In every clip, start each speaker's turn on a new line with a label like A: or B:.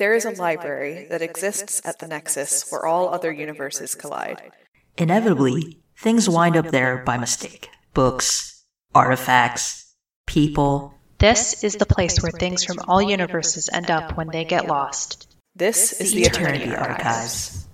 A: There is a library that exists at the Nexus where all other universes collide.
B: Inevitably, things wind up there by mistake. Books, artifacts, people.
C: This is the place where things from all universes end up when they get lost.
A: This is the Eternity Archives.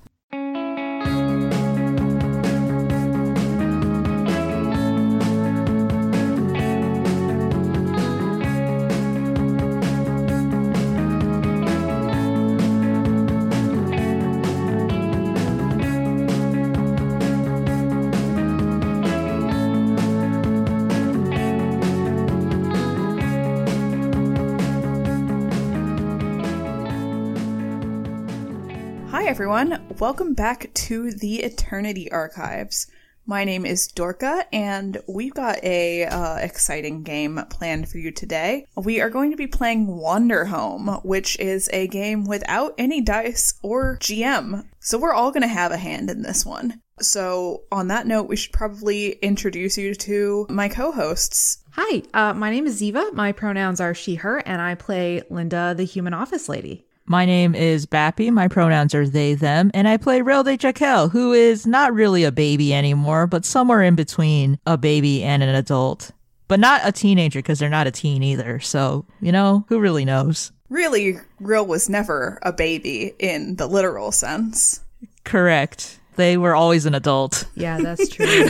A: Everyone. Welcome back to the Eternity Archives. My name is Dorca, and we've got a uh, exciting game planned for you today. We are going to be playing Wanderhome, which is a game without any dice or GM. So we're all going to have a hand in this one. So on that note, we should probably introduce you to my co-hosts.
D: Hi, uh, my name is Ziva. My pronouns are she, her, and I play Linda, the human office lady.
E: My name is Bappy. My pronouns are they, them, and I play Rel de Jaquel, who is not really a baby anymore, but somewhere in between a baby and an adult. But not a teenager because they're not a teen either. So, you know, who really knows?
A: Really, Real was never a baby in the literal sense.
E: Correct. They were always an adult.
D: Yeah, that's true.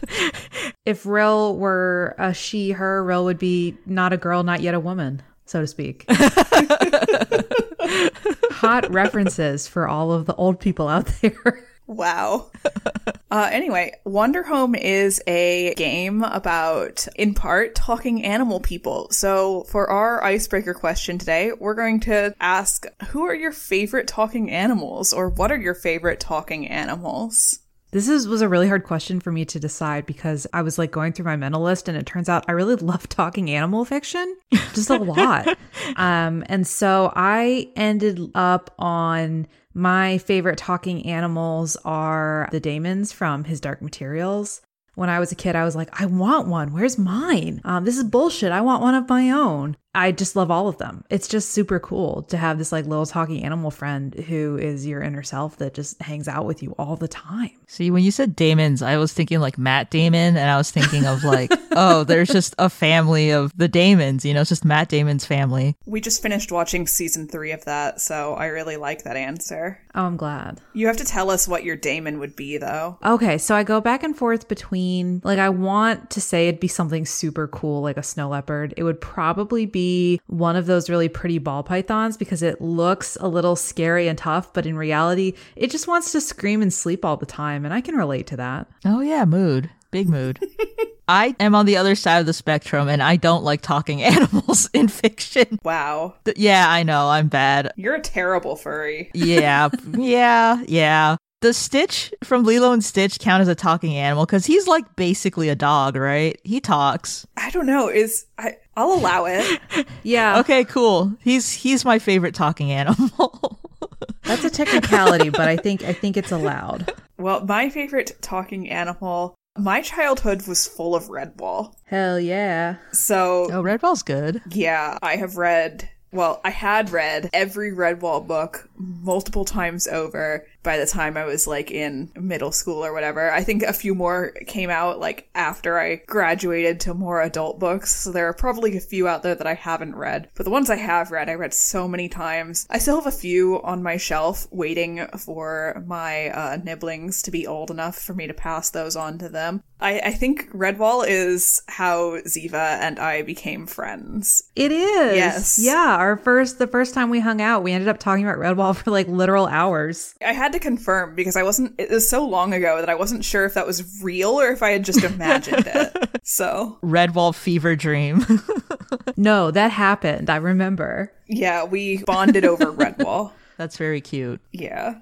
D: if Rel were a she, her, Rel would be not a girl, not yet a woman, so to speak. Hot references for all of the old people out there.
A: Wow. uh, anyway, Wanderhome is a game about, in part, talking animal people. So, for our icebreaker question today, we're going to ask who are your favorite talking animals, or what are your favorite talking animals?
D: This is was a really hard question for me to decide because I was like going through my mental list and it turns out I really love talking animal fiction just a lot. um and so I ended up on my favorite talking animals are the daemons from his dark materials. When I was a kid, I was like, I want one. Where's mine? Um, this is bullshit. I want one of my own. I just love all of them. It's just super cool to have this like little talking animal friend who is your inner self that just hangs out with you all the time.
E: See, when you said Damons, I was thinking like Matt Damon, and I was thinking of like, oh, there's just a family of the Damons, you know, it's just Matt Damon's family.
A: We just finished watching season three of that, so I really like that answer.
D: Oh, I'm glad.
A: You have to tell us what your Damon would be, though.
D: Okay, so I go back and forth between like I want to say it'd be something super cool like a snow leopard. It would probably be one of those really pretty ball pythons because it looks a little scary and tough, but in reality, it just wants to scream and sleep all the time, and I can relate to that.
E: Oh, yeah, mood. Big mood. I am on the other side of the spectrum and I don't like talking animals in fiction.
A: Wow.
E: Th- Yeah, I know, I'm bad.
A: You're a terrible furry.
E: Yeah, yeah, yeah. Does Stitch from Lilo and Stitch count as a talking animal? Because he's like basically a dog, right? He talks.
A: I don't know. Is I? I'll allow it.
D: Yeah,
E: Okay, cool. He's he's my favorite talking animal.
D: that's a technicality, but I think I think it's allowed.
A: Well, my favorite talking animal. My childhood was full of Redwall.
D: Hell yeah.
A: So
E: oh, Redwall's good.
A: Yeah, I have read, well, I had read every Redwall book multiple times over by the time I was like in middle school or whatever. I think a few more came out like after I graduated to more adult books. So there are probably a few out there that I haven't read. But the ones I have read, I read so many times. I still have a few on my shelf waiting for my uh, nibblings to be old enough for me to pass those on to them. I, I think Redwall is how Ziva and I became friends.
D: It is.
A: Yes.
D: Yeah. Our first, the first time we hung out, we ended up talking about Redwall for like literal hours.
A: I had to confirm because I wasn't, it was so long ago that I wasn't sure if that was real or if I had just imagined it. So,
E: Redwall fever dream.
D: No, that happened. I remember.
A: yeah, we bonded over Redwall.
E: That's very cute.
A: Yeah.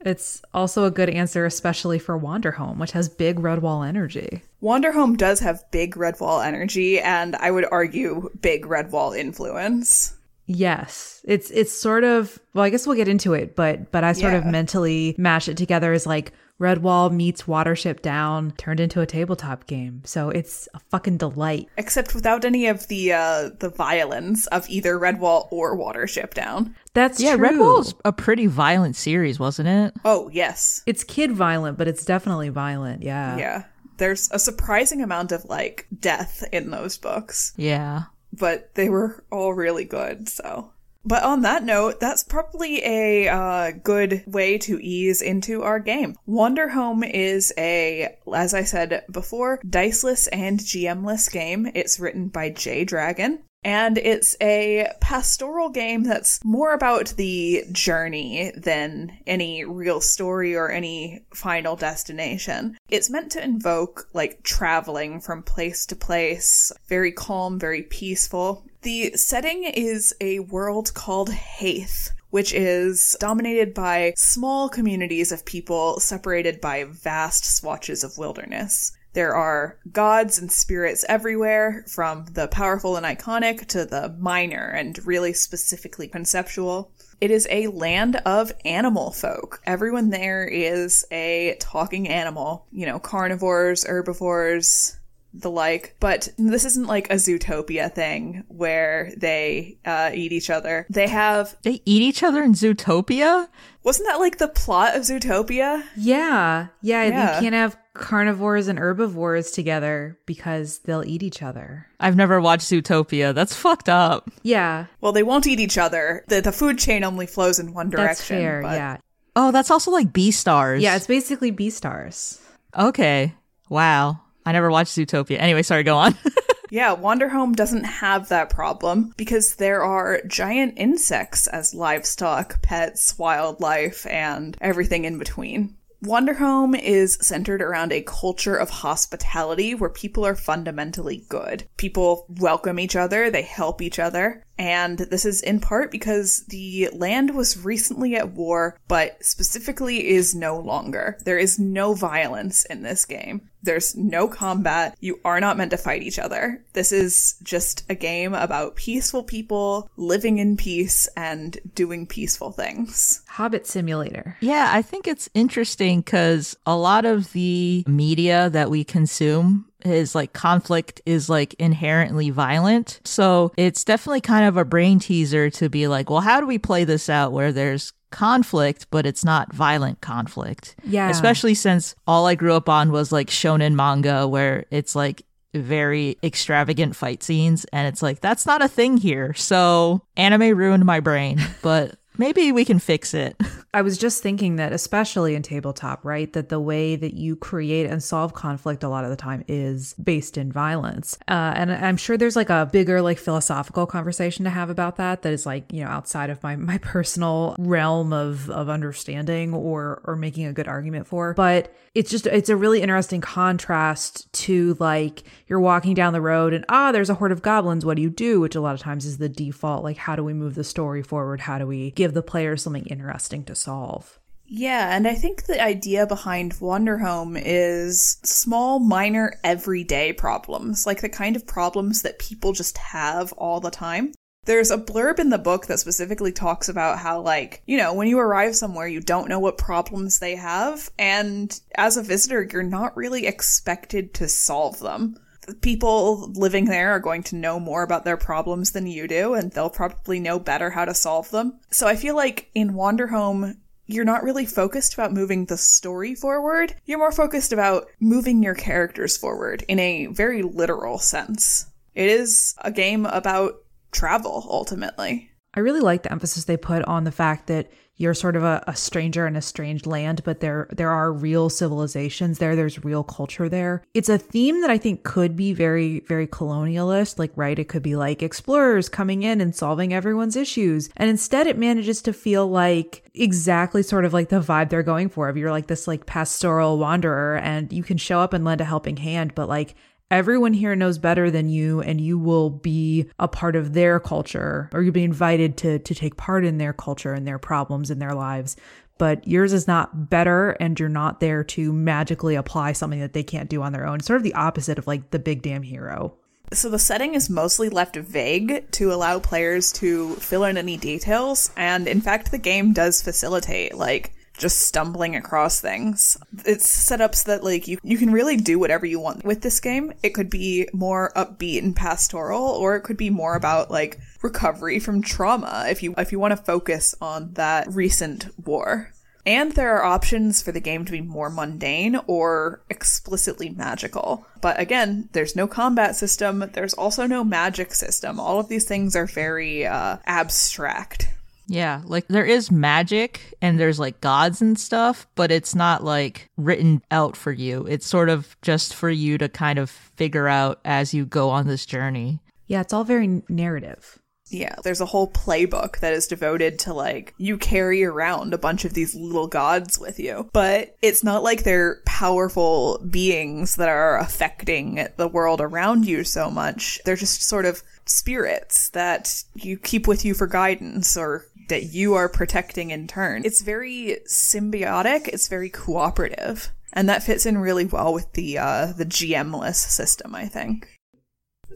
D: It's also a good answer, especially for Wanderhome, which has big Redwall energy.
A: Wanderhome does have big Redwall energy and I would argue big Redwall influence.
D: Yes. It's it's sort of well, I guess we'll get into it, but but I sort of mentally mash it together as like Redwall meets Watership Down turned into a tabletop game. So it's a fucking delight.
A: Except without any of the uh, the violence of either Redwall or Watership Down.
D: That's
E: yeah,
D: true.
E: Redwall's a pretty violent series, wasn't it?
A: Oh yes,
D: It's kid violent, but it's definitely violent. Yeah.
A: yeah. There's a surprising amount of like death in those books.
E: Yeah.
A: But they were all really good. So, but on that note, that's probably a uh, good way to ease into our game. Wanderhome is a, as I said before, diceless and GMless game. It's written by Jay Dragon. And it's a pastoral game that's more about the journey than any real story or any final destination. It's meant to invoke like traveling from place to place, very calm, very peaceful. The setting is a world called Hæth, which is dominated by small communities of people separated by vast swatches of wilderness. There are gods and spirits everywhere, from the powerful and iconic to the minor and really specifically conceptual. It is a land of animal folk. Everyone there is a talking animal, you know, carnivores, herbivores, the like. But this isn't like a Zootopia thing where they uh, eat each other. They have.
E: They eat each other in Zootopia?
A: Wasn't that like the plot of Zootopia?
D: Yeah. Yeah.
A: Yeah.
D: You can't have carnivores and herbivores together because they'll eat each other.
E: I've never watched Zootopia. That's fucked up.
D: Yeah.
A: Well, they won't eat each other. The, the food chain only flows in one direction.
D: That's fair.
A: but-
D: Yeah.
E: Oh, that's also like Beastars.
D: Yeah. It's basically Beastars.
E: Okay. Wow. I never watched Zootopia. Anyway, sorry, go on.
A: Yeah, Wanderhome doesn't have that problem because there are giant insects as livestock, pets, wildlife, and everything in between. Wanderhome is centered around a culture of hospitality where people are fundamentally good. People welcome each other, they help each other, and this is in part because the land was recently at war, but specifically is no longer. There is no violence in this game. There's no combat. You are not meant to fight each other. This is just a game about peaceful people living in peace and doing peaceful things.
D: Hobbit Simulator.
E: yeah, I think it's interesting because a lot of the media that we consume is like conflict is like inherently violent. So it's definitely kind of a brain teaser to be like, well, how do we play this out where there's conflict, but it's not violent conflict?
D: Yeah.
E: Especially since all I grew up on was like shonen manga where it's like very extravagant fight scenes and it's like that's not a thing here. So anime ruined my brain, but maybe we can fix it.
D: I was just thinking that, especially in tabletop, right, that the way that you create and solve conflict a lot of the time is based in violence. Uh, and I'm sure there's like a bigger, like philosophical conversation to have about that. That is like you know outside of my my personal realm of of understanding or or making a good argument for. But it's just it's a really interesting contrast to like you're walking down the road and ah there's a horde of goblins what do you do which a lot of times is the default like how do we move the story forward how do we give the player something interesting to solve
A: Yeah, and I think the idea behind Wanderhome is small, minor, everyday problems, like the kind of problems that people just have all the time. There's a blurb in the book that specifically talks about how, like, you know, when you arrive somewhere, you don't know what problems they have, and as a visitor, you're not really expected to solve them. People living there are going to know more about their problems than you do, and they'll probably know better how to solve them. So I feel like in Wanderhome, you're not really focused about moving the story forward. You're more focused about moving your characters forward in a very literal sense. It is a game about travel, ultimately.
D: I really like the emphasis they put on the fact that you're sort of a, a stranger in a strange land, but there there are real civilizations there. There's real culture there. It's a theme that I think could be very very colonialist. Like right, it could be like explorers coming in and solving everyone's issues, and instead it manages to feel like exactly sort of like the vibe they're going for. If you're like this like pastoral wanderer, and you can show up and lend a helping hand, but like everyone here knows better than you and you will be a part of their culture or you'll be invited to to take part in their culture and their problems and their lives. But yours is not better and you're not there to magically apply something that they can't do on their own. It's sort of the opposite of like the big damn hero.
A: So the setting is mostly left vague to allow players to fill in any details, and in fact, the game does facilitate, like, just stumbling across things. It's set up so that like you you can really do whatever you want with this game. It could be more upbeat and pastoral or it could be more about like recovery from trauma if you if you want to focus on that recent war. And there are options for the game to be more mundane or explicitly magical. But again, there's no combat system, there's also no magic system. All of these things are very uh, abstract.
E: Yeah, like there is magic and there's like gods and stuff, but it's not like written out for you. It's sort of just for you to kind of figure out as you go on this journey.
D: Yeah, it's all very narrative.
A: Yeah, there's a whole playbook that is devoted to like you carry around a bunch of these little gods with you. But it's not like they're powerful beings that are affecting the world around you so much. They're just sort of spirits that you keep with you for guidance or that you are protecting in turn. It's very symbiotic, it's very cooperative. And that fits in really well with the uh, the GM-less system, I think.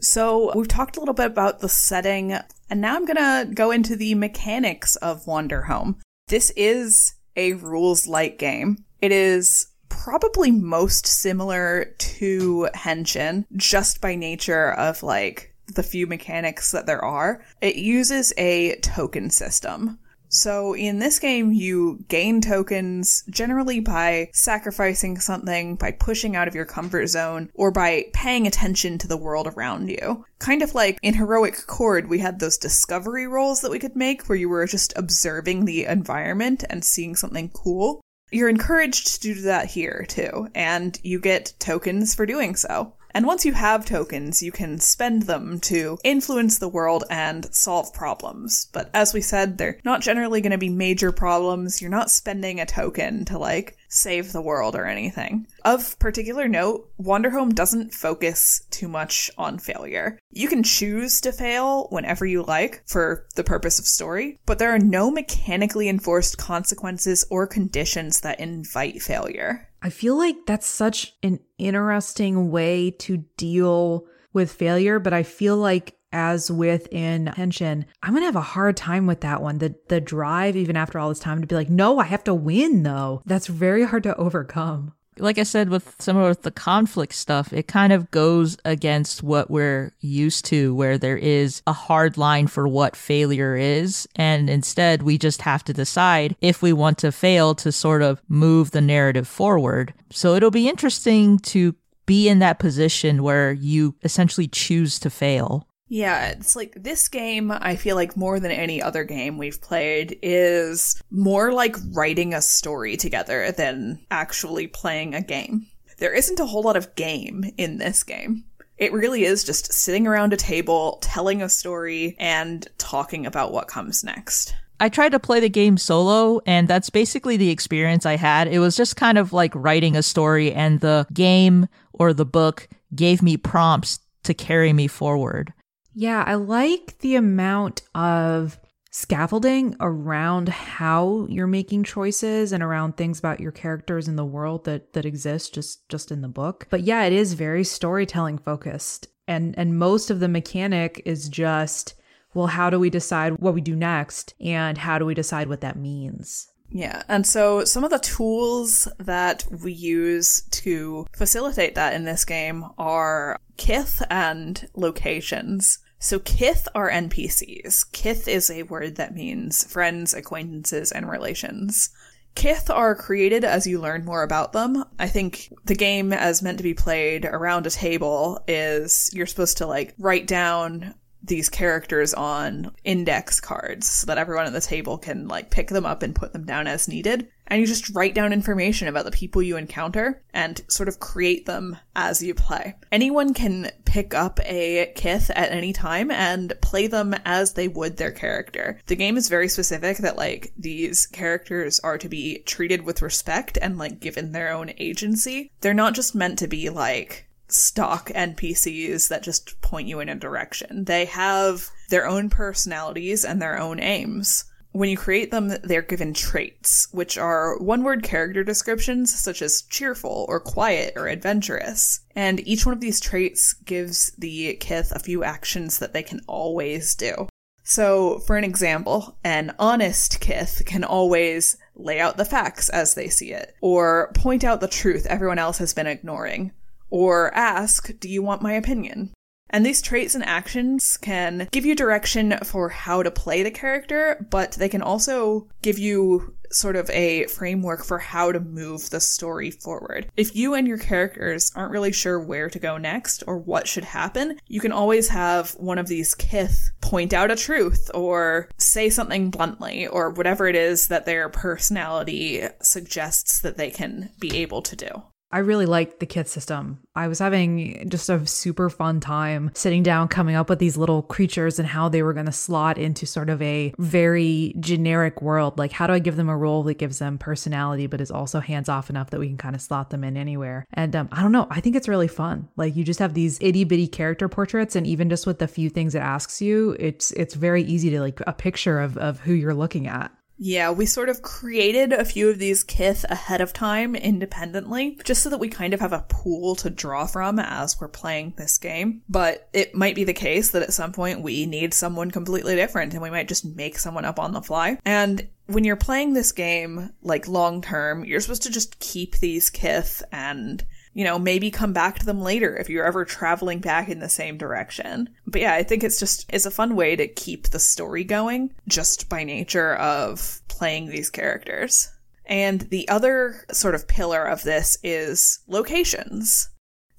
A: So we've talked a little bit about the setting, and now I'm gonna go into the mechanics of Wanderhome. This is a rules light game. It is probably most similar to Henshin, just by nature of like the few mechanics that there are. It uses a token system. So in this game, you gain tokens generally by sacrificing something, by pushing out of your comfort zone, or by paying attention to the world around you. Kind of like in Heroic Chord, we had those discovery rolls that we could make where you were just observing the environment and seeing something cool. You're encouraged to do that here too, and you get tokens for doing so. And once you have tokens, you can spend them to influence the world and solve problems. But as we said, they're not generally going to be major problems. You're not spending a token to like save the world or anything. Of particular note, Wanderhome doesn't focus too much on failure. You can choose to fail whenever you like for the purpose of story, but there are no mechanically enforced consequences or conditions that invite failure.
D: I feel like that's such an interesting way to deal with failure, but I feel like as with intention, I'm gonna have a hard time with that one. The the drive, even after all this time, to be like, no, I have to win though. That's very hard to overcome.
E: Like I said, with some of the conflict stuff, it kind of goes against what we're used to, where there is a hard line for what failure is. And instead, we just have to decide if we want to fail to sort of move the narrative forward. So it'll be interesting to be in that position where you essentially choose to fail.
A: Yeah, it's like this game, I feel like more than any other game we've played, is more like writing a story together than actually playing a game. There isn't a whole lot of game in this game. It really is just sitting around a table, telling a story, and talking about what comes next.
E: I tried to play the game solo, and that's basically the experience I had. It was just kind of like writing a story, and the game or the book gave me prompts to carry me forward.
D: Yeah, I like the amount of scaffolding around how you're making choices and around things about your characters in the world that that exist just just in the book. But yeah, it is very storytelling focused. And and most of the mechanic is just well, how do we decide what we do next and how do we decide what that means?
A: Yeah, and so some of the tools that we use to facilitate that in this game are kith and locations. So kith are NPCs. Kith is a word that means friends, acquaintances, and relations. Kith are created as you learn more about them. I think the game as meant to be played around a table is you're supposed to like write down these characters on index cards so that everyone at the table can like pick them up and put them down as needed. And you just write down information about the people you encounter and sort of create them as you play. Anyone can pick up a kith at any time and play them as they would their character. The game is very specific that like these characters are to be treated with respect and like given their own agency. They're not just meant to be like stock NPCs that just point you in a direction. They have their own personalities and their own aims. When you create them, they're given traits, which are one word character descriptions such as cheerful or quiet or adventurous. And each one of these traits gives the Kith a few actions that they can always do. So, for an example, an honest Kith can always lay out the facts as they see it, or point out the truth everyone else has been ignoring, or ask, Do you want my opinion? And these traits and actions can give you direction for how to play the character, but they can also give you sort of a framework for how to move the story forward. If you and your characters aren't really sure where to go next or what should happen, you can always have one of these kith point out a truth or say something bluntly or whatever it is that their personality suggests that they can be able to do.
D: I really liked the kith system. I was having just a super fun time sitting down, coming up with these little creatures and how they were going to slot into sort of a very generic world. Like, how do I give them a role that gives them personality, but is also hands off enough that we can kind of slot them in anywhere? And um, I don't know. I think it's really fun. Like, you just have these itty bitty character portraits, and even just with the few things it asks you, it's it's very easy to like a picture of of who you're looking at.
A: Yeah, we sort of created a few of these kith ahead of time independently, just so that we kind of have a pool to draw from as we're playing this game. But it might be the case that at some point we need someone completely different and we might just make someone up on the fly. And when you're playing this game, like long term, you're supposed to just keep these kith and you know, maybe come back to them later if you're ever traveling back in the same direction. But yeah, I think it's just it's a fun way to keep the story going just by nature of playing these characters. And the other sort of pillar of this is locations.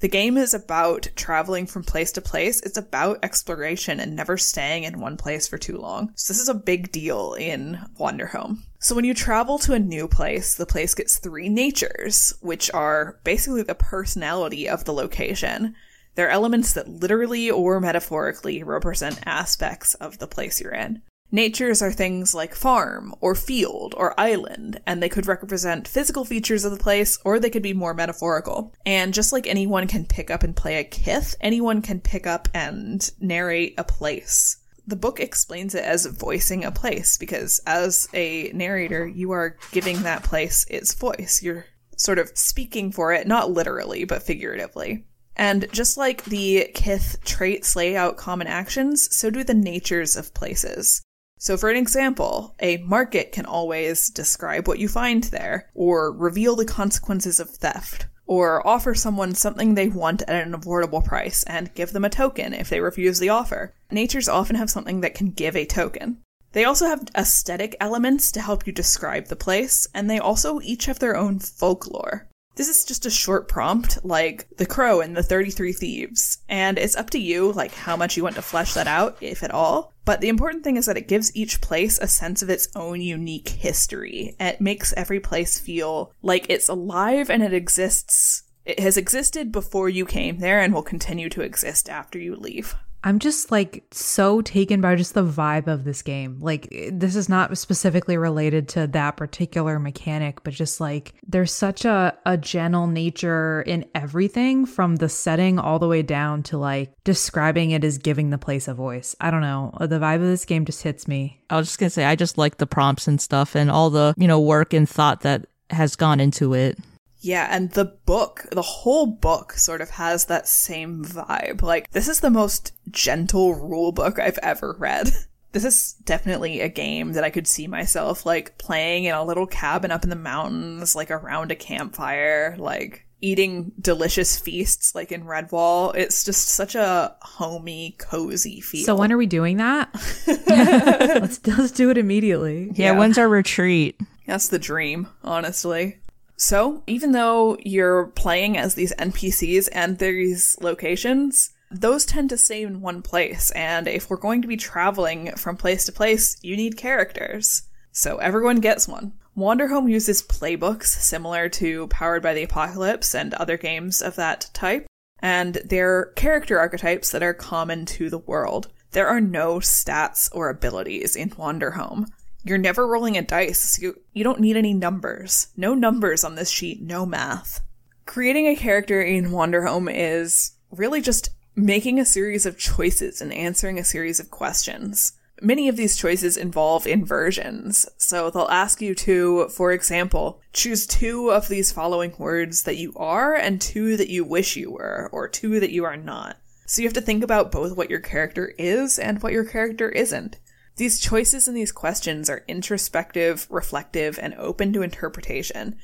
A: The game is about traveling from place to place. It's about exploration and never staying in one place for too long. So this is a big deal in Wanderhome. So when you travel to a new place, the place gets three natures, which are basically the personality of the location. They're elements that literally or metaphorically represent aspects of the place you're in. Natures are things like farm, or field, or island, and they could represent physical features of the place, or they could be more metaphorical. And just like anyone can pick up and play a kith, anyone can pick up and narrate a place. The book explains it as voicing a place, because as a narrator, you are giving that place its voice. You're sort of speaking for it, not literally, but figuratively. And just like the Kith traits lay out common actions, so do the natures of places. So, for an example, a market can always describe what you find there, or reveal the consequences of theft, or offer someone something they want at an affordable price and give them a token if they refuse the offer. Natures often have something that can give a token. They also have aesthetic elements to help you describe the place, and they also each have their own folklore. This is just a short prompt, like The Crow and the 33 Thieves, and it's up to you, like, how much you want to flesh that out, if at all. But the important thing is that it gives each place a sense of its own unique history. It makes every place feel like it's alive and it exists. It has existed before you came there and will continue to exist after you leave.
D: I'm just like so taken by just the vibe of this game. Like, this is not specifically related to that particular mechanic, but just like there's such a, a gentle nature in everything from the setting all the way down to like describing it as giving the place a voice. I don't know. The vibe of this game just hits me.
E: I was just gonna say, I just like the prompts and stuff and all the, you know, work and thought that has gone into it.
A: Yeah, and the book, the whole book sort of has that same vibe. Like, this is the most gentle rule book I've ever read. This is definitely a game that I could see myself like playing in a little cabin up in the mountains, like around a campfire, like eating delicious feasts like in Redwall. It's just such a homey, cozy feel.
D: So when are we doing that? let's let's do it immediately.
E: Yeah,
A: Yeah.
E: when's our retreat?
A: That's the dream, honestly. So, even though you're playing as these NPCs and these locations, those tend to stay in one place. And if we're going to be traveling from place to place, you need characters. So, everyone gets one. Wanderhome uses playbooks similar to Powered by the Apocalypse and other games of that type, and they're character archetypes that are common to the world. There are no stats or abilities in Wanderhome. You're never rolling a dice, you, you don't need any numbers. No numbers on this sheet, no math. Creating a character in Wanderhome is really just making a series of choices and answering a series of questions. Many of these choices involve inversions. So they'll ask you to, for example, choose two of these following words that you are and two that you wish you were, or two that you are not. So you have to think about both what your character is and what your character isn't. These choices and these questions are introspective, reflective, and open to interpretation.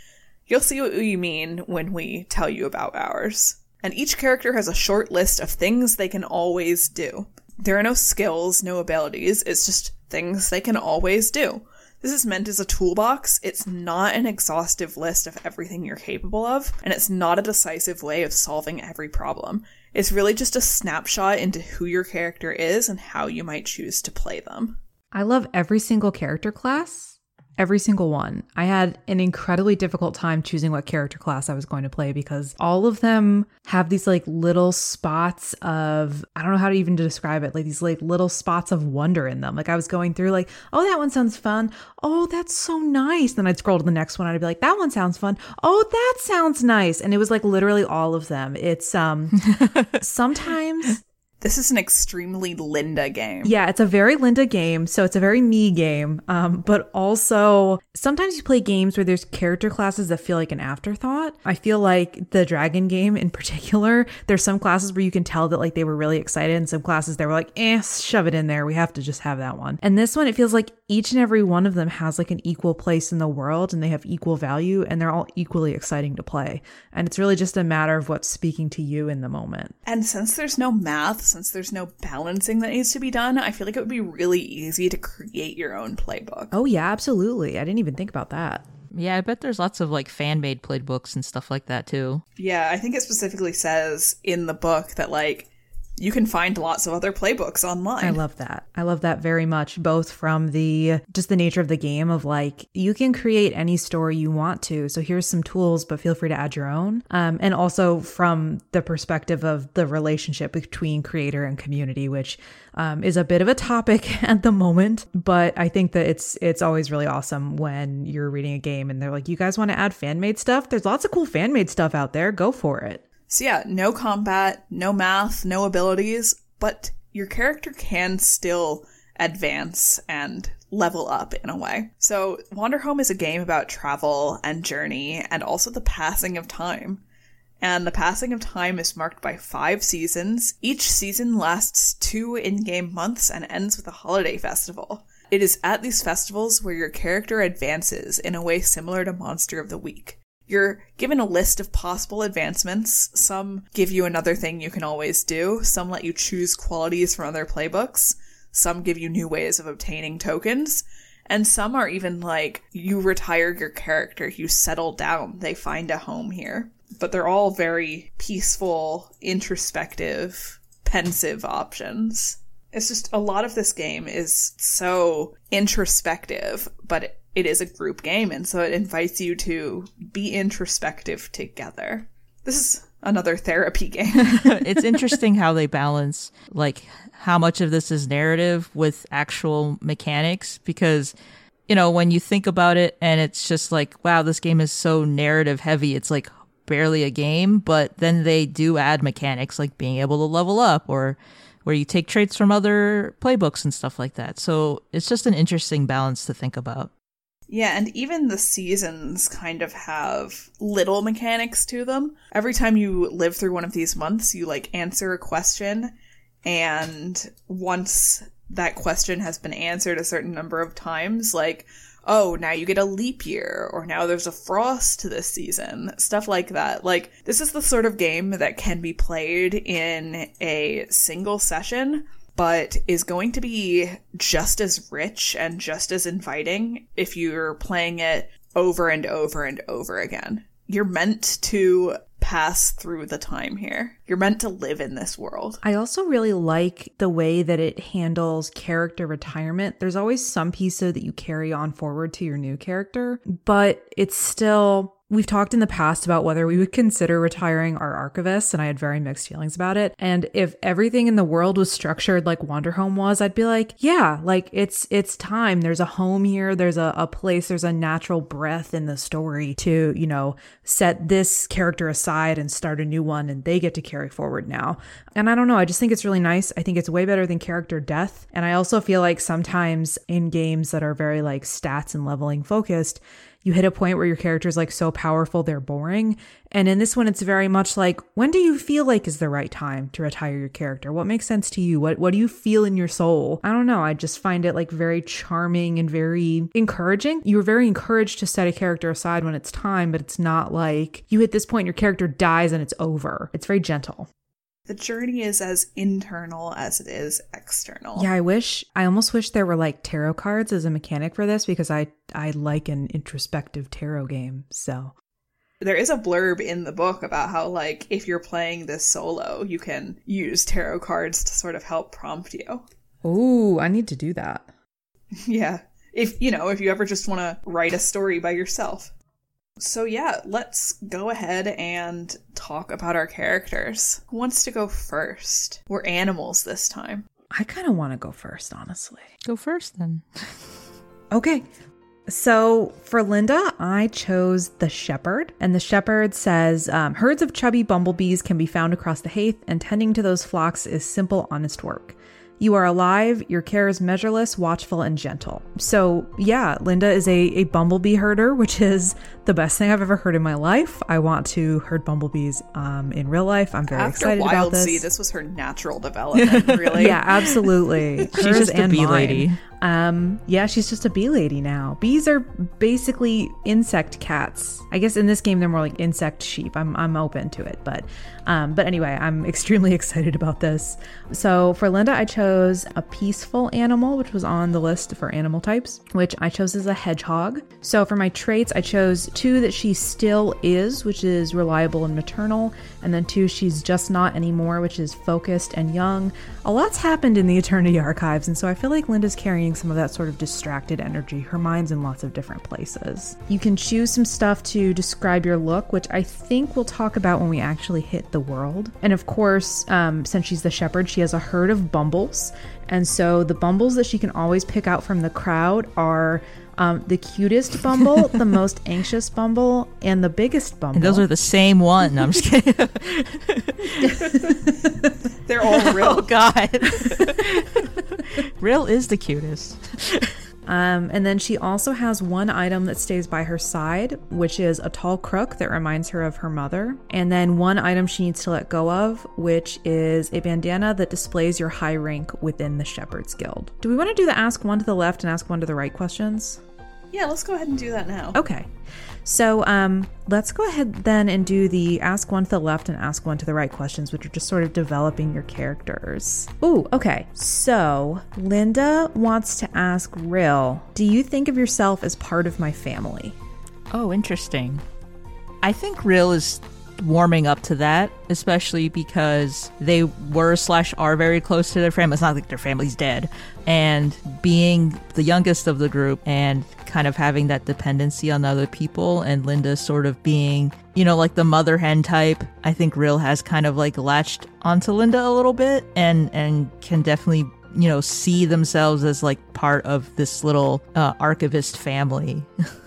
A: You'll see what we mean when we tell you about ours. And each character has a short list of things they can always do. There are no skills, no abilities, it's just things they can always do. This is meant as a toolbox. It's not an exhaustive list of everything you're capable of, and it's not a decisive way of solving every problem. It's really just a snapshot into who your character is and how you might choose to play them.
D: I love every single character class every single one. I had an incredibly difficult time choosing what character class I was going to play because all of them have these like little spots of I don't know how to even describe it, like these like little spots of wonder in them. Like I was going through like, oh that one sounds fun. Oh, that's so nice. Then I'd scroll to the next one and I'd be like, that one sounds fun. Oh, that sounds nice. And it was like literally all of them. It's um sometimes
A: this is an extremely Linda game.
D: Yeah, it's a very Linda game, so it's a very me game. Um, but also sometimes you play games where there's character classes that feel like an afterthought. I feel like the dragon game in particular, there's some classes where you can tell that like they were really excited, and some classes they were like, eh, shove it in there. We have to just have that one. And this one, it feels like each and every one of them has like an equal place in the world, and they have equal value, and they're all equally exciting to play. And it's really just a matter of what's speaking to you in the moment.
A: And since there's no math since there's no balancing that needs to be done, I feel like it would be really easy to create your own playbook.
D: Oh, yeah, absolutely. I didn't even think about that.
E: Yeah, I bet there's lots of like fan made playbooks and stuff like that too.
A: Yeah, I think it specifically says in the book that like you can find lots of other playbooks online.
D: I love that. I love that very much, both from the just the nature of the game of like you can create any story you want to. So here's some tools, but feel free to add your own. Um, and also from the perspective of the relationship between creator and community, which um, is a bit of a topic at the moment. But I think that it's it's always really awesome when you're reading a game and they're like, "You guys want to add fan made stuff? There's lots of cool fan made stuff out there. Go for it."
A: So yeah, no combat, no math, no abilities, but your character can still advance and level up in a way. So Wanderhome is a game about travel and journey and also the passing of time. And the passing of time is marked by five seasons. Each season lasts two in-game months and ends with a holiday festival. It is at these festivals where your character advances in a way similar to Monster of the Week. You're given a list of possible advancements. Some give you another thing you can always do. Some let you choose qualities from other playbooks. Some give you new ways of obtaining tokens. And some are even like you retire your character, you settle down, they find a home here. But they're all very peaceful, introspective, pensive options. It's just a lot of this game is so introspective, but it is a group game, and so it invites you to be introspective together. This is another therapy game.
E: it's interesting how they balance like how much of this is narrative with actual mechanics because you know when you think about it and it's just like wow this game is so narrative heavy it's like barely a game but then they do add mechanics like being able to level up or where you take traits from other playbooks and stuff like that so it's just an interesting balance to think about
A: yeah, and even the seasons kind of have little mechanics to them. Every time you live through one of these months, you like answer a question, and once that question has been answered a certain number of times, like, oh, now you get a leap year, or now there's a frost this season, stuff like that. Like, this is the sort of game that can be played in a single session but is going to be just as rich and just as inviting if you're playing it over and over and over again. You're meant to pass through the time here. You're meant to live in this world.
D: I also really like the way that it handles character retirement. There's always some piece so that you carry on forward to your new character, but it's still We've talked in the past about whether we would consider retiring our archivists, and I had very mixed feelings about it. And if everything in the world was structured like Wanderhome was, I'd be like, yeah, like it's it's time. There's a home here. There's a, a place. There's a natural breath in the story to you know set this character aside aside and start a new one and they get to carry forward now. And I don't know, I just think it's really nice. I think it's way better than character death. And I also feel like sometimes in games that are very like stats and leveling focused, you hit a point where your character is like so powerful they're boring. And in this one, it's very much like, when do you feel like is the right time to retire your character? What makes sense to you? What what do you feel in your soul? I don't know. I just find it like very charming and very encouraging. You were very encouraged to set a character aside when it's time, but it's not like you hit this point, your character dies and it's over. It's very gentle.
A: The journey is as internal as it is external.
D: Yeah, I wish I almost wish there were like tarot cards as a mechanic for this because I I like an introspective tarot game. So
A: there is a blurb in the book about how like if you're playing this solo, you can use tarot cards to sort of help prompt you.
D: Ooh, I need to do that.
A: yeah. If you know, if you ever just want to write a story by yourself. So, yeah, let's go ahead and talk about our characters. Who wants to go first? We're animals this time.
D: I kind of want to go first, honestly.
E: Go first then.
D: Okay. So for Linda, I chose the shepherd, and the shepherd says um, herds of chubby bumblebees can be found across the heath, and tending to those flocks is simple, honest work. You are alive, your care is measureless, watchful, and gentle. So, yeah, Linda is a, a bumblebee herder, which is the best thing I've ever heard in my life. I want to herd bumblebees um, in real life. I'm very
A: After
D: excited
A: Wild
D: about this.
A: Sea, this was her natural development, really.
D: yeah, absolutely.
E: She's
D: Hers
E: just a
D: and
E: bee
D: mine.
E: lady.
D: Um, yeah, she's just a bee lady now. Bees are basically insect cats. I guess in this game they're more like insect sheep. I'm I'm open to it, but um, but anyway, I'm extremely excited about this. So for Linda, I chose a peaceful animal, which was on the list for animal types, which I chose as a hedgehog. So for my traits, I chose two that she still is, which is reliable and maternal, and then two she's just not anymore, which is focused and young. A lot's happened in the Eternity Archives, and so I feel like Linda's carrying some of that sort of distracted energy. Her mind's in lots of different places. You can choose some stuff to describe your look, which I think we'll talk about when we actually hit the world. And of course, um, since she's the shepherd, she has a herd of bumbles. And so the bumbles that she can always pick out from the crowd are um, the cutest bumble, the most anxious bumble, and the biggest bumble.
E: And those are the same one. I'm just kidding.
A: They're all real.
E: oh God. Real is the cutest.
D: Um, and then she also has one item that stays by her side, which is a tall crook that reminds her of her mother. And then one item she needs to let go of, which is a bandana that displays your high rank within the Shepherd's Guild. Do we want to do the ask one to the left and ask one to the right questions?
A: Yeah, let's go ahead and do that now.
D: Okay. So um, let's go ahead then and do the ask one to the left and ask one to the right questions, which are just sort of developing your characters. Ooh, okay. So Linda wants to ask Rill, do you think of yourself as part of my family?
E: Oh, interesting. I think Real is warming up to that, especially because they were slash are very close to their family. It's not like their family's dead. And being the youngest of the group and kind of having that dependency on other people and Linda sort of being, you know, like the mother hen type, I think Real has kind of like latched onto Linda a little bit and and can definitely you know see themselves as like part of this little uh, archivist family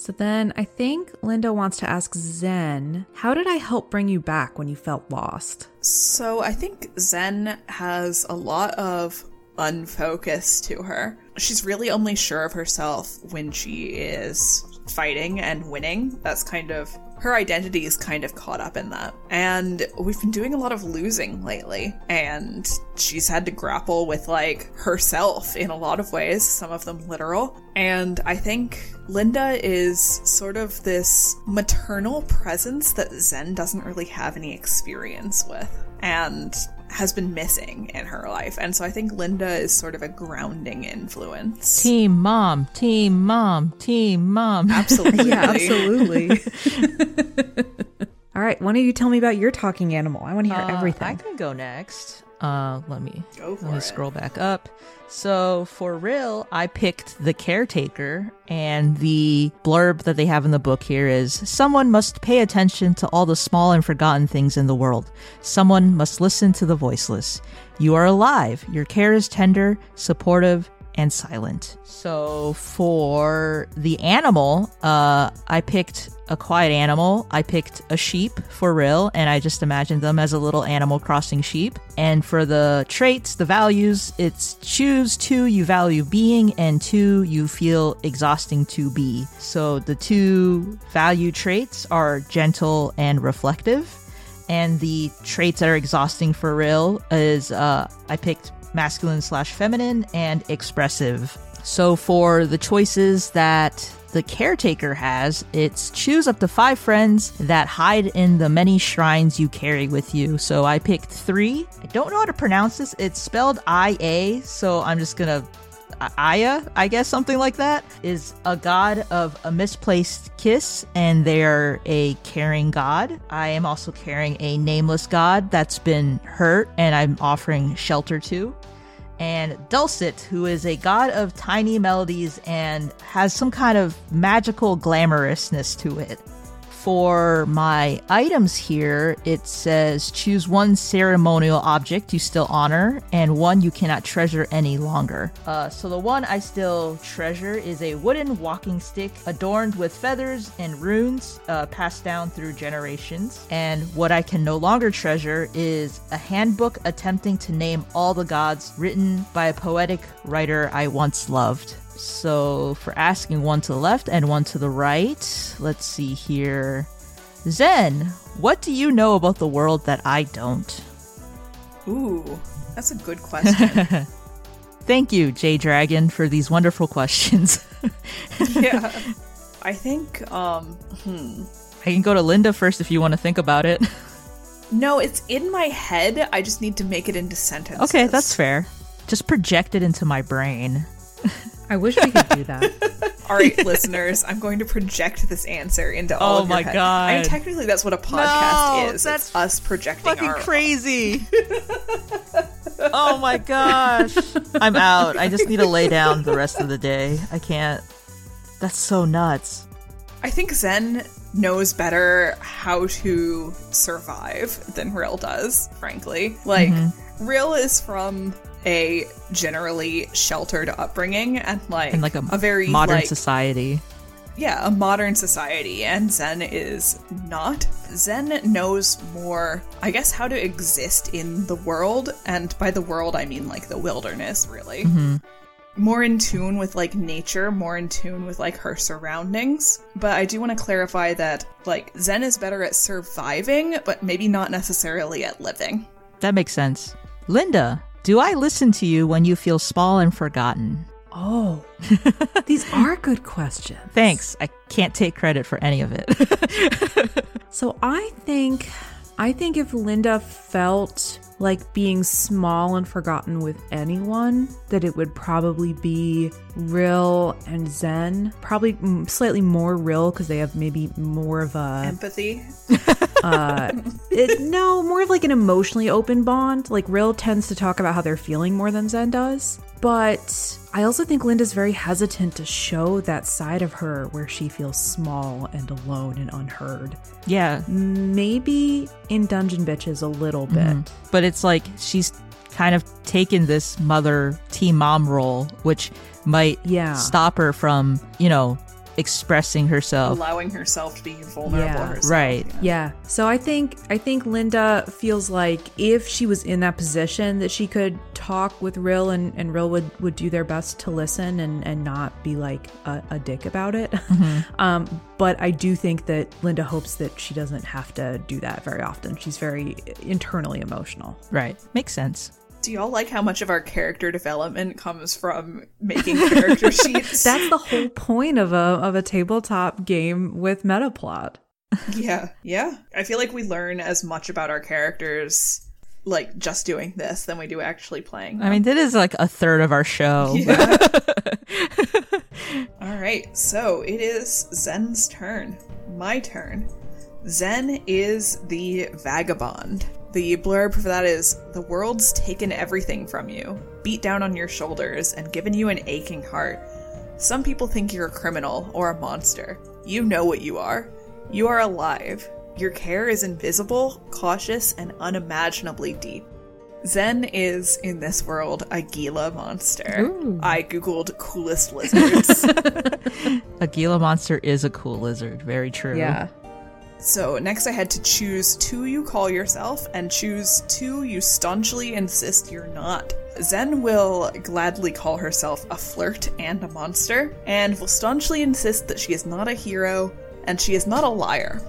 D: So then I think Linda wants to ask Zen, how did I help bring you back when you felt lost?
A: So I think Zen has a lot of unfocus to her. She's really only sure of herself when she is fighting and winning. That's kind of her identity is kind of caught up in that. And we've been doing a lot of losing lately, and she's had to grapple with like herself in a lot of ways, some of them literal. And I think Linda is sort of this maternal presence that Zen doesn't really have any experience with. And has been missing in her life. And so I think Linda is sort of a grounding influence.
E: team mom team mom team mom
A: Absolutely.
D: Yeah, absolutely. All right, why don't you tell me about your talking animal? I want to hear
E: Uh, I can go next. Uh, let me let me
A: it.
E: scroll back up. So for real, I picked the caretaker, and the blurb that they have in the book here is: someone must pay attention to all the small and forgotten things in the world. Someone must listen to the voiceless. You are alive. Your care is tender, supportive, and silent. So for the animal, uh, I picked a quiet animal. I picked a sheep for real, and I just imagined them as a little animal crossing sheep. And for the traits, the values, it's choose two, you value being, and two, you feel exhausting to be. So the two value traits are gentle and reflective. And the traits that are exhausting for real is uh, I picked masculine slash feminine and expressive. So for the choices that the caretaker has, it's choose up to five friends that hide in the many shrines you carry with you. So I picked three. I don't know how to pronounce this. It's spelled I A, so I'm just gonna Aya, I guess something like that, is a god of a misplaced kiss, and they're a caring god. I am also carrying a nameless god that's been hurt, and I'm offering shelter to. And Dulcet, who is a god of tiny melodies and has some kind of magical glamorousness to it. For my items here, it says choose one ceremonial object you still honor and one you cannot treasure any longer. Uh, so the one I still treasure is a wooden walking stick adorned with feathers and runes uh, passed down through generations. And what I can no longer treasure is a handbook attempting to name all the gods written by a poetic writer I once loved. So, for asking one to the left and one to the right, let's see here. Zen, what do you know about the world that I don't?
A: Ooh, that's a good question.
E: Thank you, Jay Dragon, for these wonderful questions.
A: yeah. I think, um, hmm.
E: I can go to Linda first if you want to think about it.
A: No, it's in my head. I just need to make it into sentences.
E: Okay, that's fair. Just project it into my brain.
D: I wish we could do that.
A: All right, listeners, I'm going to project this answer into all
E: Oh
A: of your
E: my
A: head.
E: God.
A: I mean, technically, that's what a podcast
E: No,
A: is.
E: that's
A: it's us projecting
E: Fucking
A: our
E: crazy. oh my gosh. I'm out. I just need to lay down the rest of the day. I can't. That's so nuts.
A: I think Zen knows better how to survive than Rill does, frankly. Like,
E: Mm-hmm.
A: Rill is from a generally sheltered upbringing and like,
E: In like a,
A: very
E: modern
A: like,
E: society.
A: yeah, a modern society, and Zen is not. Zen knows more, I guess, how to exist in the world, and by the world, I mean like the wilderness, really. Mm-hmm. More in tune with like nature, more in tune with like her surroundings. But I do want to clarify that like Zen is better at surviving, but maybe not necessarily at living.
E: That makes sense. Linda, do I listen to you when you feel small and forgotten?
D: Oh, these are good questions.
E: Thanks. I can't take credit for any of it.
D: So I think I think if Linda felt like being small and forgotten with anyone, that it would probably be Rill and Zen. Probably slightly more Rill because they have maybe more of a
A: Empathy.
D: uh it, no more of like an emotionally open bond like Rill tends to talk about how they're feeling more than zen does but i also think linda's very hesitant to show that side of her where she feels small and alone and unheard
E: yeah.
D: maybe in dungeon bitches a little bit mm-hmm.
E: But it's like she's kind of taken this mother team mom role, which might
D: Yeah.
E: stop her from, you know, expressing herself.
A: Allowing herself to be vulnerable
D: Yeah.
A: herself.
E: Right.
A: yeah.
D: Yeah. So I think I think Linda feels like if she was in that position that she could talk with Rill and, and Rill would, would do their best to listen and, and not be like a, a dick about it. um, but I do think that Linda hopes that she doesn't have to do that very often. She's very internally emotional.
E: Right. Makes sense.
A: Do y'all like how much of our character development comes from making character sheets?
D: That's the whole point of a of a tabletop game with metaplot.
A: yeah, yeah. I feel like we learn as much about our characters like just doing this than we do actually playing.
E: I mean, that is like a third of our show.
A: Yeah. All right, so it is Zen's turn. My turn. Zen is the vagabond. The blurb for that is The world's taken everything from you, beat down on your shoulders, and given you an aching heart. Some people think you're a criminal or a monster. You know what you are. You are alive. Your care is invisible, cautious, and unimaginably deep. Zen is, in this world, a Gila monster. I googled coolest lizards.
E: A Gila monster is a cool lizard. Very true.
D: Yeah.
A: So next I had to choose two you call yourself and choose two you staunchly insist you're not. Zen will gladly call herself a flirt and a monster, and will staunchly insist that she is not a hero and she is not a liar.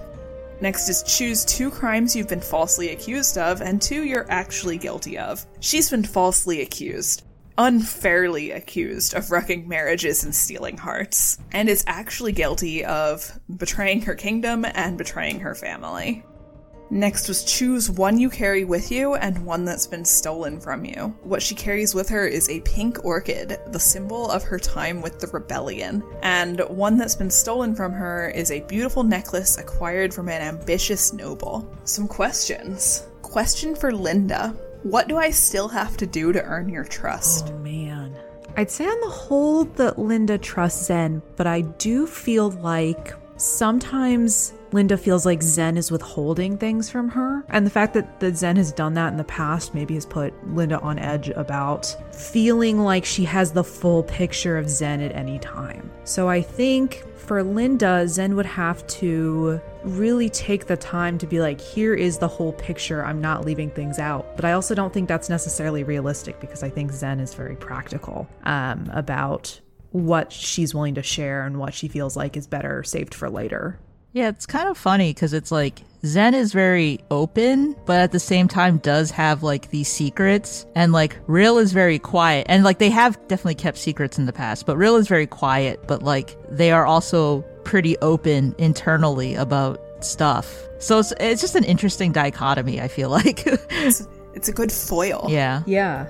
A: Next is choose two crimes you've been falsely accused of and two you're actually guilty of. She's been falsely accused, unfairly accused of wrecking marriages and stealing hearts, and is actually guilty of betraying her kingdom and betraying her family. Next was choose one you carry with you and one that's been stolen from you. What she carries with her is a pink orchid, the symbol of her time with the rebellion. And one that's been stolen from her is a beautiful necklace acquired from an ambitious noble. Some questions. Question for Linda What do I still have to do to earn your trust?
D: Oh man. I'd say on the whole that Linda trusts Zen, but I do feel like sometimes Linda feels like Zen is withholding things from her. And the fact that, that Zen has done that in the past maybe has put Linda on edge about feeling like she has the full picture of Zen at any time. So I think for Linda, Zen would have to really take the time to be like, here is the whole picture. I'm not leaving things out. But I also don't think that's necessarily realistic because I think Zen is very practical um, about what she's willing to share and what she feels like is better saved for later.
E: Yeah, it's kind of funny because it's like Zen is very open, but at the same time does have like these secrets. And like Rill is very quiet. And like they have definitely kept secrets in the past, but Rill is very quiet, but like they are also pretty open internally about stuff. So it's, it's just an interesting dichotomy, I feel like.
A: It's, it's a good foil.
E: yeah.
D: Yeah.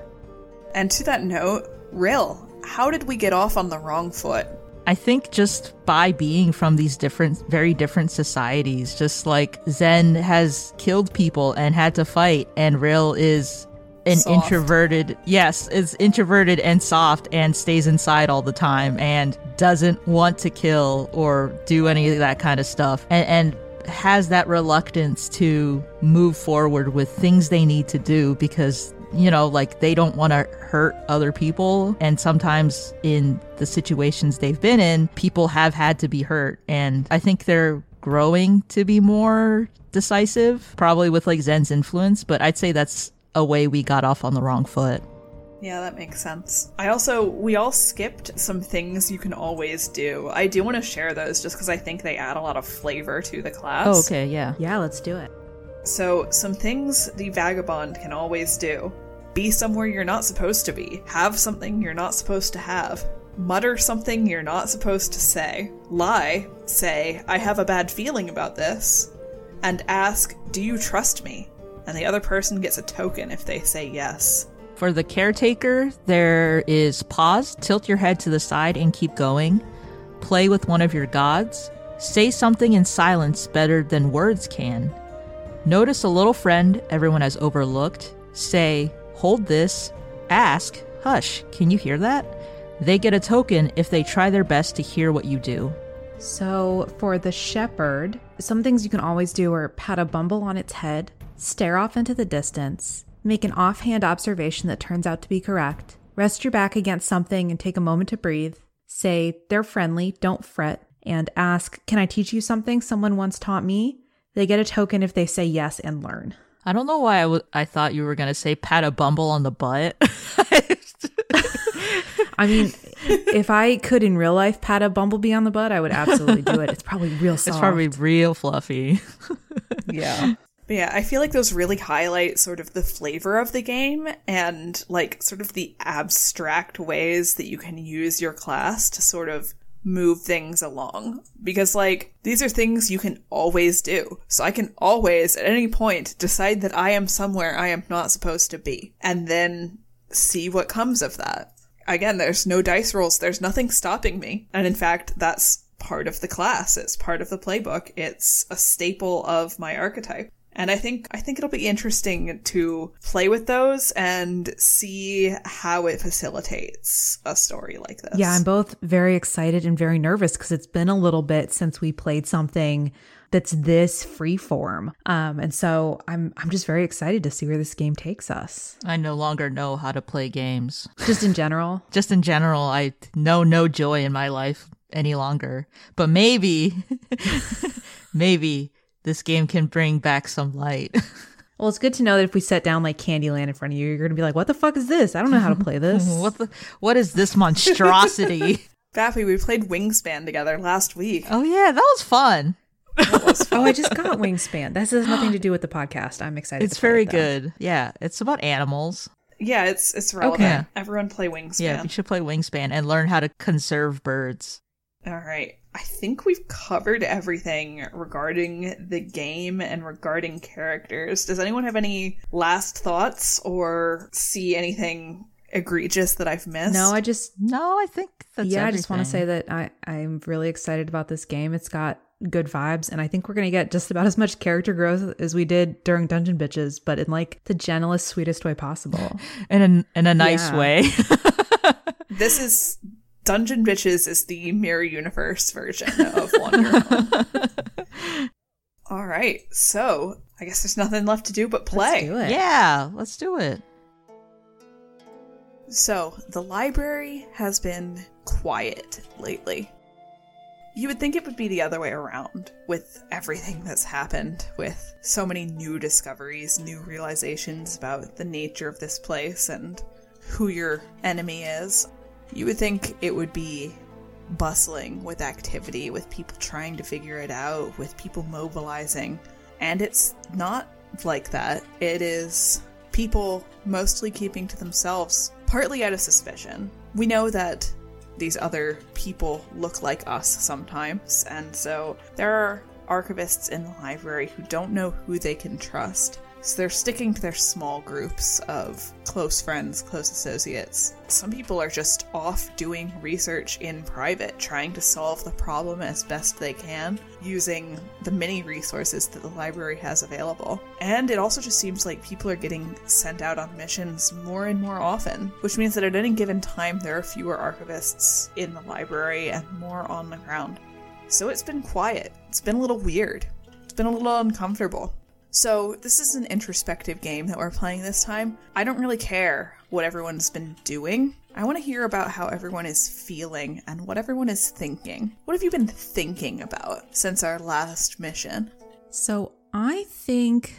A: And to that note, Rill, how did we get off on the wrong foot?
E: I think just by being from these different, very different societies, just like Zen has killed people and had to fight, and Rill is an
A: Soft.
E: introverted, yes, is introverted and soft and stays inside all the time and doesn't want to kill or do any of that kind of stuff. And, and has that reluctance to move forward with things they need to do because you know like they don't want to hurt other people and sometimes in the situations they've been in people have had to be hurt and i think they're growing to be more decisive probably with like zen's influence but i'd say that's a way we got off on the wrong foot
A: Yeah, that makes sense. I also, we all skipped some things you can always do. I do want to share those just because I think they add a lot of flavor to the class.
E: oh okay yeah
D: Yeah, let's do it.
A: So, some things the vagabond can always do be somewhere you're not supposed to be, have something you're not supposed to have, mutter something you're not supposed to say, lie, say, I have a bad feeling about this, and ask, Do you trust me? And the other person gets a token if they say yes.
E: For the caretaker, there is pause, tilt your head to the side and keep going. Play with one of your gods. Say something in silence better than words can. Notice a little friend everyone has overlooked. Say, hold this. Ask, hush, can you hear that? They get a token if they try their best to hear what you do.
D: So, for the shepherd, some things you can always do are pat a bumble on its head, stare off into the distance, make an offhand observation that turns out to be correct, rest your back against something and take a moment to breathe, say, they're friendly, don't fret, and ask, Can I teach you something someone once taught me? They get a token if they say yes and learn.
E: I don't know why I w- I thought you were going to say pat a bumble on the butt.
D: I mean, if I could in real life pat a bumblebee on the butt, I would absolutely do it. It's probably real soft.
E: it's probably real fluffy.
D: yeah.
A: But yeah, I feel like those really highlight sort of the flavor of the game and like sort of the abstract ways that you can use your class to sort of move things along. Because like these are things you can always do. So I can always at any point decide that I am somewhere I am not supposed to be and then see what comes of that. Again, there's no dice rolls, there's nothing stopping me. And in fact, that's part of the class. It's part of the playbook. It's a staple of my archetype. And I think I think it'll be interesting to play with those and see how it facilitates a story like this.
D: Yeah, I'm both very excited and very nervous because it's been a little bit since we played something that's this freeform. Um, and so I'm I'm just very excited to see where this game takes us.
E: I no longer know how to play games.
D: Just in general.
E: Just in general, I know no joy in my life any longer. But maybe, maybe this game can bring back some light.
D: Well, it's good to know that if we set down like Candyland in front of you, you're going to be like, "What the fuck is this? I don't know how to play this."
E: what the? What is this monstrosity?
A: Bappy, we played Wingspan together last week.
E: oh yeah, that was fun.
D: oh, I just got Wingspan. This has nothing to do with the podcast. I'm excited.
E: It's
D: to
E: very
D: it,
E: good. Yeah, it's about animals.
A: Yeah, it's it's relevant.
E: Okay.
A: Everyone play Wingspan.
E: Yeah, we should play Wingspan and learn how to conserve birds.
A: All right. I think we've covered everything regarding the game and regarding characters. Does anyone have any last thoughts or see anything egregious that I've missed?
D: No, I just
E: No, I think that's
D: yeah, I just want to say that I I'm really excited about this game. It's got good vibes, and I think we're gonna get just about as much character growth as we did during Dungeon Bitches, but in like the gentlest, sweetest way possible.
E: in a in a nice
D: Yeah.
E: way.
A: This is Dungeon Bitches is the mirror universe version of Wanderhome. All right. So, I guess there's nothing left to do but play.
D: Let's do it.
E: yeah, let's do it.
A: So, the library has been quiet lately. You would think it would be the other way around with everything that's happened, with so many new discoveries, new realizations about the nature of this place and who your enemy is. You would think it would be bustling with activity, with people trying to figure it out, with people mobilizing. And it's not like that. It is people mostly keeping to themselves, partly out of suspicion. We know that these other people look like us sometimes, and so there are archivists in the library who don't know who they can trust. So they're sticking to their small groups of close friends, close associates. Some people are just off doing research in private, trying to solve the problem as best they can using the many resources that the library has available. And it also just seems like people are getting sent out on missions more and more often, which means that at any given time there are fewer archivists in the library and more on the ground. So it's been quiet. It's been a little weird. It's been a little uncomfortable. So, this is an introspective game that we're playing this time. I don't really care what everyone's been doing. I want to hear about how everyone is feeling and what everyone is thinking. What have you been thinking about since our last mission?
D: So I think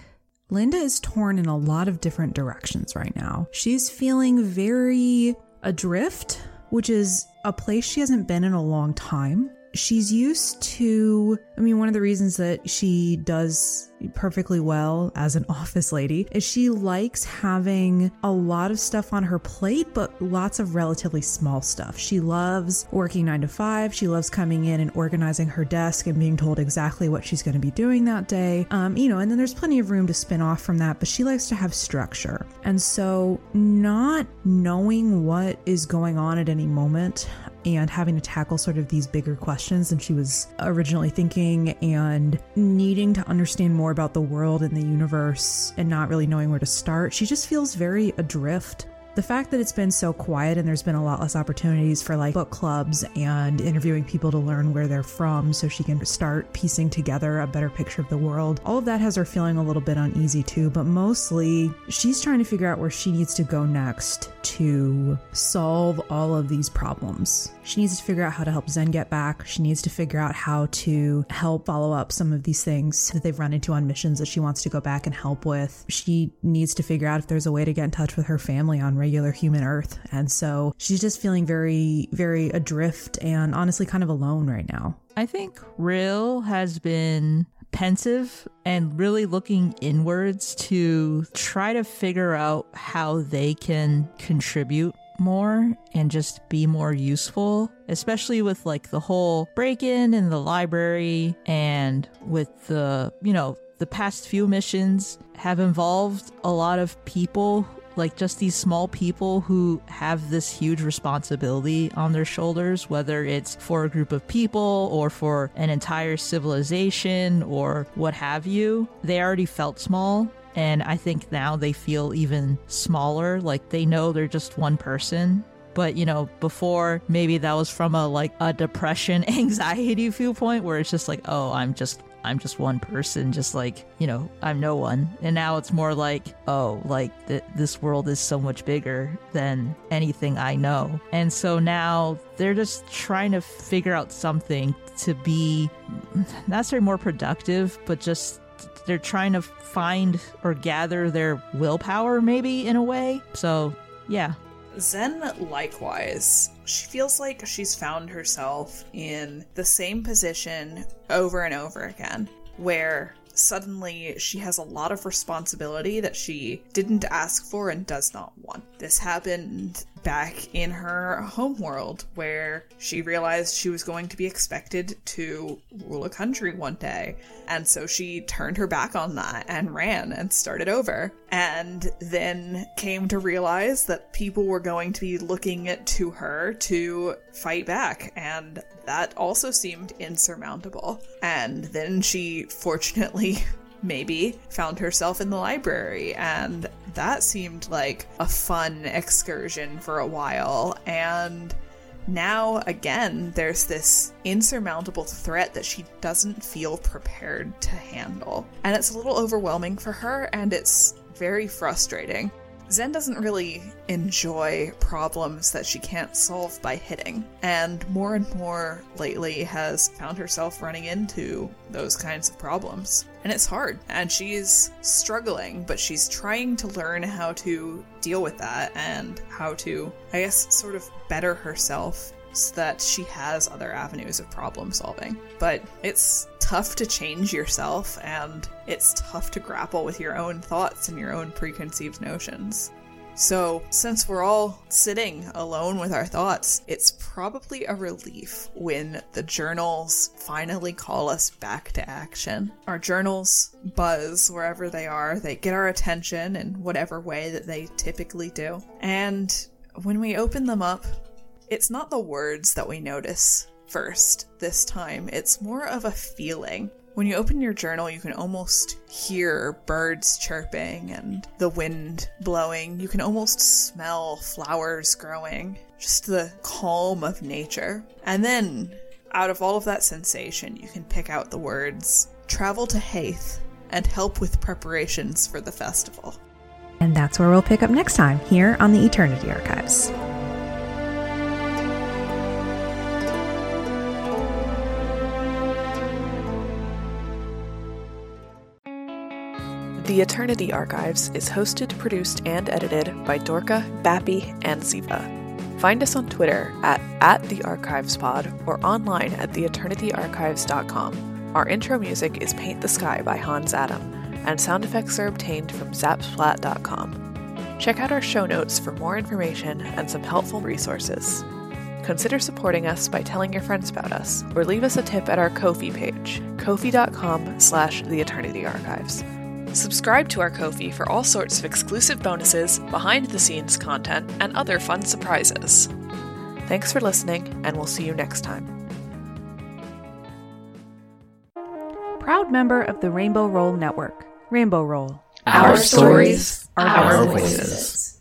D: Linda is torn in a lot of different directions right now. She's feeling very adrift, which is a place she hasn't been in a long time. She's used to, I mean, one of the reasons that she does perfectly well as an office lady is she likes having a lot of stuff on her plate, but lots of relatively small stuff. She loves working nine to five. She loves coming in and organizing her desk and being told exactly what she's going to be doing that day. Um, you know, and then there's plenty of room to spin off from that, but she likes to have structure. And so, not knowing what is going on at any moment and having to tackle sort of these bigger questions than she was originally thinking and needing to understand more about the world and the universe and not really knowing where to start. She just feels very adrift. The fact that it's been so quiet and there's been a lot less opportunities for like book clubs and interviewing people to learn where they're from so she can start piecing together a better picture of the world, all of that has her feeling a little bit uneasy too. But mostly, she's trying to figure out where she needs to go next to solve all of these problems. She needs to figure out how to help Zen get back. She needs to figure out how to help follow up some of these things that they've run into on missions that she wants to go back and help with. She needs to figure out if there's a way to get in touch with her family on regular human Earth. And so she's just feeling very, very adrift and honestly kind of alone right now.
E: I think Rill has been pensive and really looking inwards to try to figure out how they can contribute more and just be more useful, especially with like the whole break in in the library and with the, you know, the past few missions have involved a lot of people like just these small people who have this huge responsibility on their shoulders, whether it's for a group of people or for an entire civilization or what have you. They already felt small. And I think now they feel even smaller. Like they know they're just one person but you know before maybe that was from a like a depression anxiety viewpoint where it's just like oh i'm just i'm just one person just like you know i'm no one. And now it's more like oh like th- this world is so much bigger than anything i know. And so now they're just trying to figure out something to be not necessarily more productive but just they're trying to find or gather their willpower maybe in a way. So yeah
A: Zen, likewise, she feels like she's found herself in the same position over and over again, where suddenly she has a lot of responsibility that she didn't ask for and does not want. This happened back in her home world where she realized she was going to be expected to rule a country one day. And so she turned her back on that and ran and started over. And then came to realize that people were going to be looking to her to fight back. And that also seemed insurmountable. And then she fortunately maybe found herself in the library and that seemed like a fun excursion for a while. And now again there's this insurmountable threat that she doesn't feel prepared to handle. And it's a little overwhelming for her and it's very frustrating Zen doesn't really enjoy problems that she can't solve by hitting, and more and more lately has found herself running into those kinds of problems. And it's hard, and she's struggling, but she's trying to learn how to deal with that and how to, I guess, sort of better herself so that she has other avenues of problem solving. But it's tough to change yourself and it's tough to grapple with your own thoughts and your own preconceived notions. So, since we're all sitting alone with our thoughts, it's probably a relief when the journals finally call us back to action. Our journals buzz wherever they are, they get our attention in whatever way that they typically do. And when we open them up, it's not the words that we notice first this time, it's more of a feeling. When you open your journal, you can almost hear birds chirping and the wind blowing. You can almost smell flowers growing, just the calm of nature. And then, out of all of that sensation, you can pick out the words travel to Hæth and help with preparations for the festival.
D: And that's where we'll pick up next time here on the Eternity Archives.
F: The Eternity Archives is hosted, produced, and edited by Dorca, Bappy, and Ziva. Find us on Twitter at, at TheArchivesPod or online at theeternityarchives.com. Our intro music is Paint the Sky by Hans Atom, and sound effects are obtained from zapsplat.com. Check out our show notes for more information and some helpful resources. Consider supporting us by telling your friends about us, or leave us a tip at our Ko-fi page, ko-fi.com slash the Eternity Archives. Subscribe to our Ko-fi for all sorts of exclusive bonuses, behind-the-scenes content, and other fun surprises. Thanks for listening, and we'll see you next time.
D: Proud member of the Rainbow Roll Network. Rainbow Roll.
G: Our stories, are our voices.